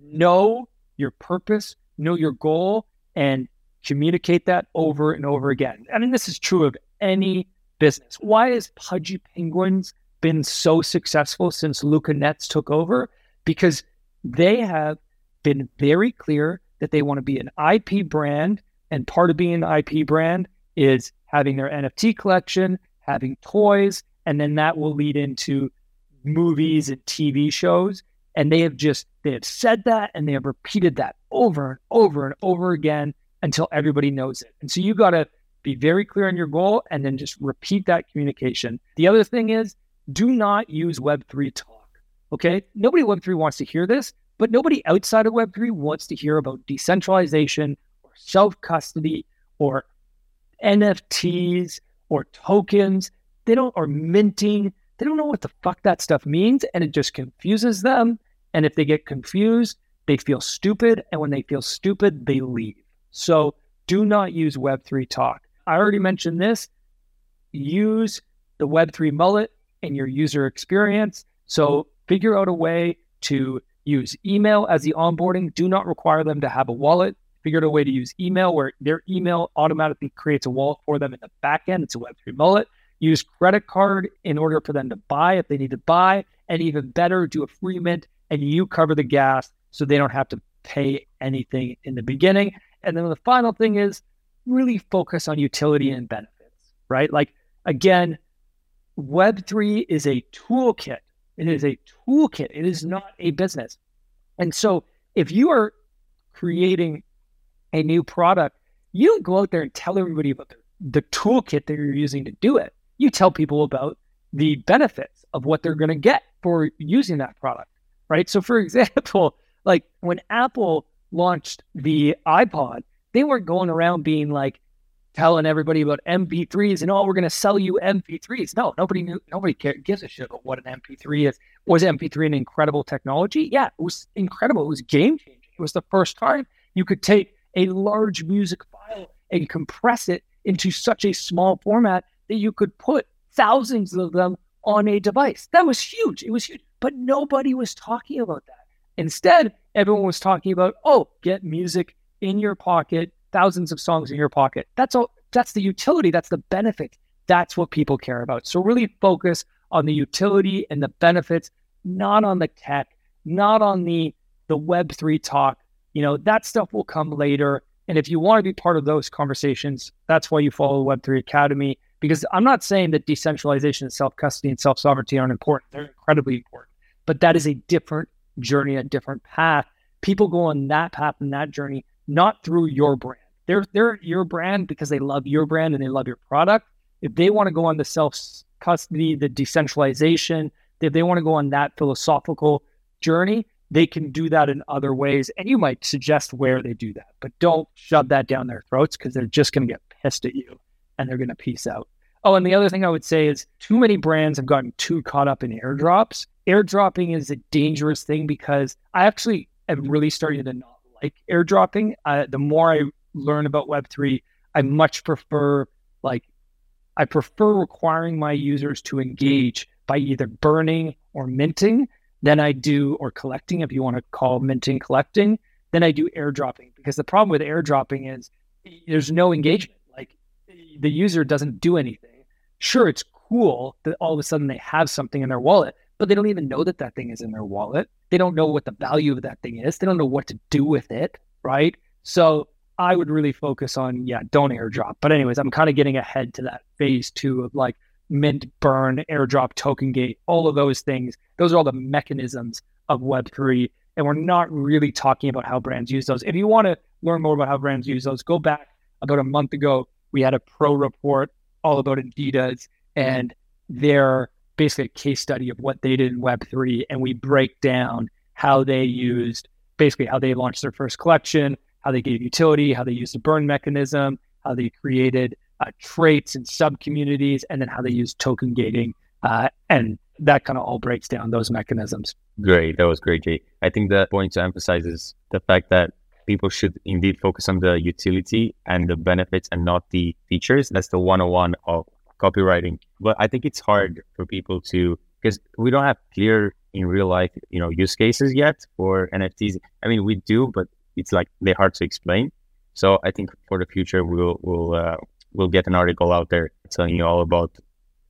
know your purpose, know your goal, and communicate that mm-hmm. over and over mm-hmm. again. I mean, this is true of any business. Why has Pudgy Penguins been so successful since Luca Netz took over? Because they have been very clear that they want to be an IP brand. And part of being an IP brand is having their NFT collection, having toys, and then that will lead into movies and TV shows. And they have just they have said that and they have repeated that over and over and over again until everybody knows it. And so you got to be very clear on your goal and then just repeat that communication. The other thing is do not use Web3 talk. Okay. Nobody Web3 wants to hear this, But nobody outside of Web3 wants to hear about decentralization or self custody or NFTs or tokens. They don't, or minting. They don't know what the fuck that stuff means. And it just confuses them. And if they get confused, they feel stupid. And when they feel stupid, they leave. So do not use Web3 talk. I already mentioned this. Use the Web3 mullet in your user experience. So figure out a way to use email as the onboarding. Do not require them to have a wallet. Figure out a way to use email where their email automatically creates a wallet for them in the back end. It's a Web3 mullet. Use credit card in order for them to buy if they need to buy. And even better, do a free mint and you cover the gas so they don't have to pay anything in the beginning. And then the final thing is really focus on utility and benefits, right? Like, again, Web3 is a toolkit. It is a toolkit. It is not a business. And so if you are creating a new product, you don't go out there and tell everybody about the, the toolkit that you're using to do it. You tell people about the benefits of what they're going to get for using that product, right? So, for example, like when Apple launched the iPod, they weren't going around being like telling everybody about MP3s and oh, we're going to sell you MP3s. No, nobody knew, nobody gives a shit about what an MP3 is. Was MP3 an incredible technology? Yeah, it was incredible. It was game changing. It was the first time you could take a large music file and compress it into such a small format that you could put thousands of them on a device. That was huge. It was huge. But nobody was talking about that. Instead, everyone was talking about, oh, get music in your pocket, thousands of songs in your pocket. That's all that's the utility, that's the benefit. That's what people care about. So really focus on the utility and the benefits, not on the tech, not on the the web3 talk. You know, that stuff will come later. And if you want to be part of those conversations, that's why you follow Web3 Academy. Because I'm not saying that decentralization and self custody and self sovereignty aren't important. They're incredibly important. But that is a different journey, a different path. People go on that path and that journey, not through your brand. They're they're your brand because they love your brand and they love your product. If they want to go on the self custody, the decentralization, if they want to go on that philosophical journey, they can do that in other ways. And you might suggest where they do that, but don't shove that down their throats because they're just going to get pissed at you and they're going to peace out. Oh, and the other thing I would say is too many brands have gotten too caught up in airdrops airdropping is a dangerous thing because I actually am really starting to not like airdropping. Uh, the more I learn about Web3, I much prefer like I prefer requiring my users to engage by either burning or minting than I do or collecting, if you want to call minting collecting, then I do airdropping. Because the problem with airdropping is there's no engagement. Like the user doesn't do anything. Sure, it's cool that all of a sudden they have something in their wallet, but they don't even know that that thing is in their wallet. They don't know what the value of that thing is. They don't know what to do with it, right? So I would really focus on, yeah, don't airdrop. But anyways, I'm kind of getting ahead to that phase two of like mint, burn, airdrop, token gate, all of those things. Those are all the mechanisms of Web3. And we're not really talking about how brands use those. If you want to learn more about how brands use those, go back about a month ago. We had a pro report all about Adidas and their basically a case study of what they did in Web3, and we break down how they used basically how they launched their first collection, how they gave utility, how they used the burn mechanism, how they created uh, traits and sub communities, and then how they used token gating. Uh, and that kind of all breaks down those mechanisms. Great. That was great, Jay. I think the point to emphasize is the fact that people should indeed focus on the utility and the benefits and not the features. That's the 101 of copywriting. But I think it's hard for people to because we don't have clear in real life, you know, use cases yet for NFTs. I mean, we do, but it's like they're hard to explain. So I think for the future, we'll we'll uh, we'll get an article out there telling you all about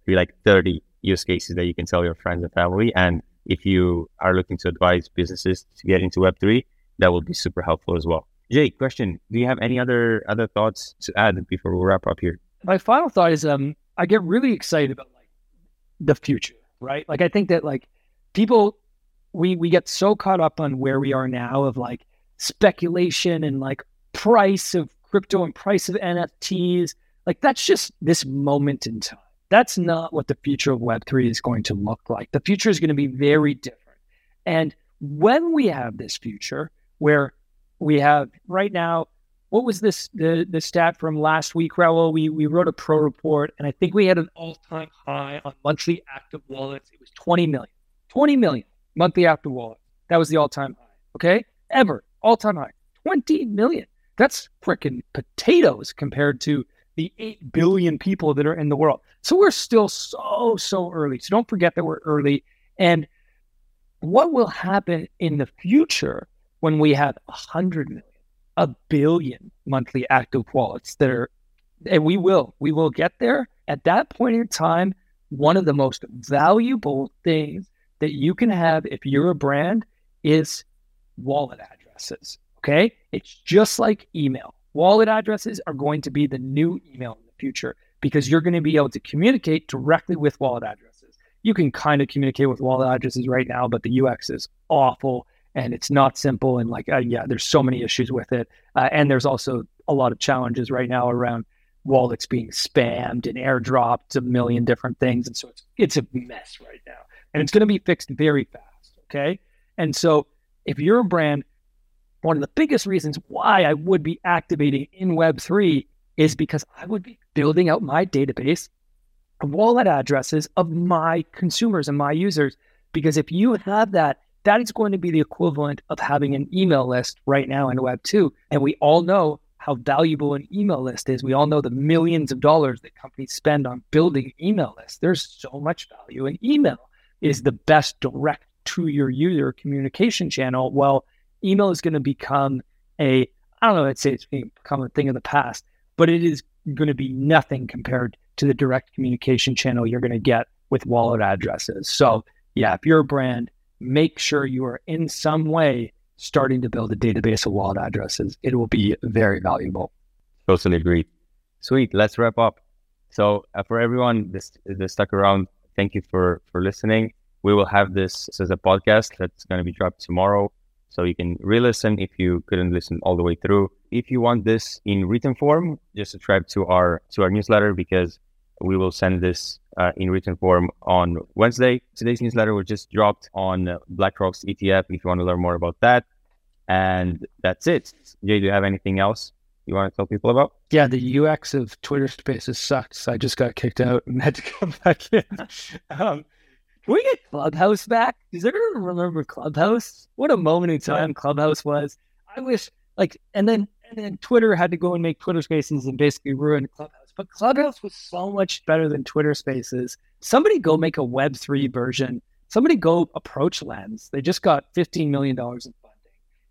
maybe like 30 use cases that you can tell your friends and family. And if you are looking to advise businesses to get into Web3, that will be super helpful as well. Jay, question: Do you have any other other thoughts to add before we wrap up here? My final thought is um I get really excited about like the future, right? Like I think that like people we we get so caught up on where we are now of like speculation and like price of crypto and price of NFTs. Like that's just this moment in time. That's not what the future of Web3 is going to look like. The future is going to be very different. And when we have this future where we have right now, what was this the the stat from last week, Raul? We we wrote a pro report, and I think we had an all time high on monthly active wallets. It was 20 million. 20 million monthly active wallets. That was the all time high. Okay, ever all time high. 20 million. That's freaking potatoes compared to the 8 billion people that are in the world. So we're still so, so early. So don't forget that we're early. And what will happen in the future when we have 100 million, a billion monthly active wallets that are, and we will, we will get there. At that point in time, one of the most valuable things that you can have if you're a brand is wallet addresses. Okay. It's just like email. Wallet addresses are going to be the new email in the future because you're going to be able to communicate directly with wallet addresses. You can kind of communicate with wallet addresses right now, but the UX is awful and it's not simple. And like, uh, yeah, there's so many issues with it. Uh, and there's also a lot of challenges right now around wallets being spammed and airdropped a million different things. And so it's, it's a mess right now and it's going to be fixed very fast. Okay. And so if you're a brand, one of the biggest reasons why I would be activating in Web3 is because I would be building out my database of wallet addresses of my consumers and my users. Because if you have that, that is going to be the equivalent of having an email list right now in Web2. And we all know how valuable an email list is. We all know the millions of dollars that companies spend on building email lists. There's so much value in email. Is the best direct to your user communication channel. Well, email is going to become a, I don't know, I'd say it's become a thing of the past, but it is going to be nothing compared to the direct communication channel you're going to get with wallet addresses. So, yeah, if you're a brand, make sure you are in some way starting to build a database of wallet addresses. It will be very valuable. Totally agree. Sweet. Let's wrap up. So, uh, for everyone that stuck around, thank you for for listening. We will have this as a podcast that's going to be dropped tomorrow. So you can re-listen if you couldn't listen all the way through. If you want this in written form, just subscribe to our to our newsletter because we will send this uh, in written form on Wednesday. Today's newsletter was just dropped on BlackRock's ETF if you want to learn more about that. And that's it. Jay, do you have anything else you want to tell people about? Yeah, the UX of Twitter Spaces sucks. I just got kicked out and had to come back in. um, can we get Clubhouse back? Does everyone remember Clubhouse? What a moment in time Clubhouse was. I wish, like, and then and then Twitter had to go and make Twitter Spaces and basically ruin Clubhouse. But Clubhouse was so much better than Twitter Spaces. Somebody go make a Web three version. Somebody go approach Lens. They just got fifteen million dollars in funding.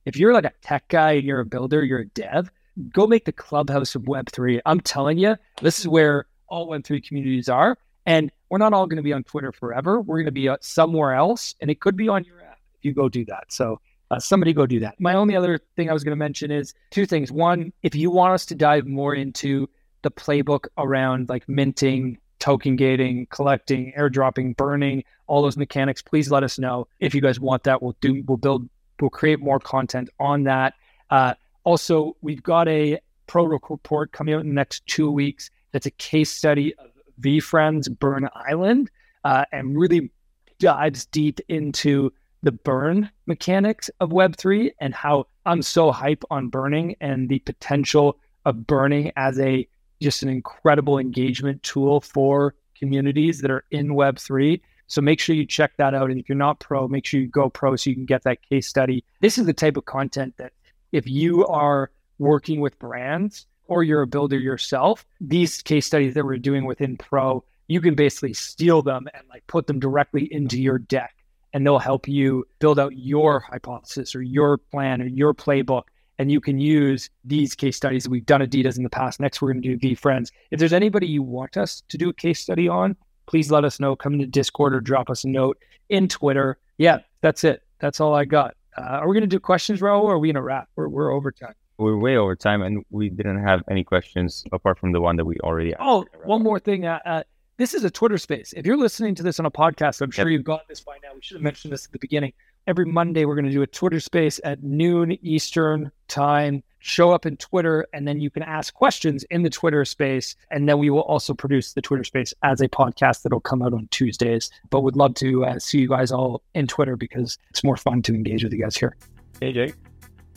If you're like a tech guy and you're a builder, you're a dev, go make the Clubhouse of Web three. I'm telling you, this is where all Web three communities are. And we're not all going to be on Twitter forever. We're going to be uh, somewhere else, and it could be on your app if you go do that. So uh, somebody go do that. My only other thing I was going to mention is two things. One, if you want us to dive more into the playbook around like minting, token gating, collecting, airdropping, burning, all those mechanics, please let us know. If you guys want that, we'll do. We'll build. We'll create more content on that. Uh, also, we've got a pro report coming out in the next two weeks. That's a case study of VeeFriends Burn Island uh, and really dives deep into the burn mechanics of Web3 and how I'm so hype on burning and the potential of burning as a just an incredible engagement tool for communities that are in Web3. So make sure you check that out. And if you're not pro, make sure you go pro so you can get that case study. This is the type of content that if you are working with brands or you're a builder yourself, these case studies that we're doing within Pro, you can basically steal them and like put them directly into your deck and they'll help you build out your hypothesis or your plan or your playbook. And you can use these case studies. We've done Adidas in the past. Next, we're going to do friends If there's anybody you want us to do a case study on, please let us know. Come into Discord or drop us a note in Twitter. Yeah, that's it. That's all I got. Uh, are we going to do questions, Raul, or are we going to wrap? We're, we're over time we're way over time and we didn't have any questions apart from the one that we already asked. Oh, one more thing. Uh, uh, this is a Twitter space. If you're listening to this on a podcast, I'm sure yep. you've got this by now. We should have mentioned this at the beginning. Every Monday, we're going to do a Twitter space at noon Eastern time. show up in Twitter and then you can ask questions in the Twitter space. And then we will also produce the Twitter space as a podcast that'll come out on Tuesdays. But would love to uh, see you guys all in Twitter because it's more fun to engage with you guys here. Hey, Jake.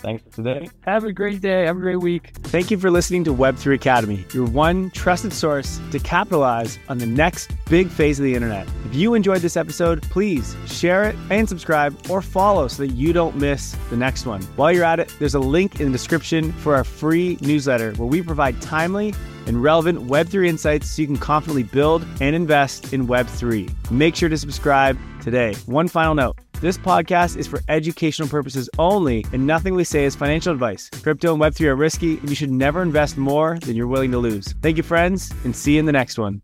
Thanks for today. Have a great day. Have a great week. Thank you for listening to Web3 Academy, your one trusted source to capitalize on the next big phase of the internet. If you enjoyed this episode, please share it and subscribe or follow so that you don't miss the next one. While you're at it, there's a link in the description for our free newsletter where we provide timely and relevant Web3 insights so you can confidently build and invest in Web3. Make sure to subscribe today. One final note. This podcast is for educational purposes only, and nothing we say is financial advice. Crypto and Web3 are risky, and you should never invest more than you're willing to lose. Thank you, friends, and see you in the next one.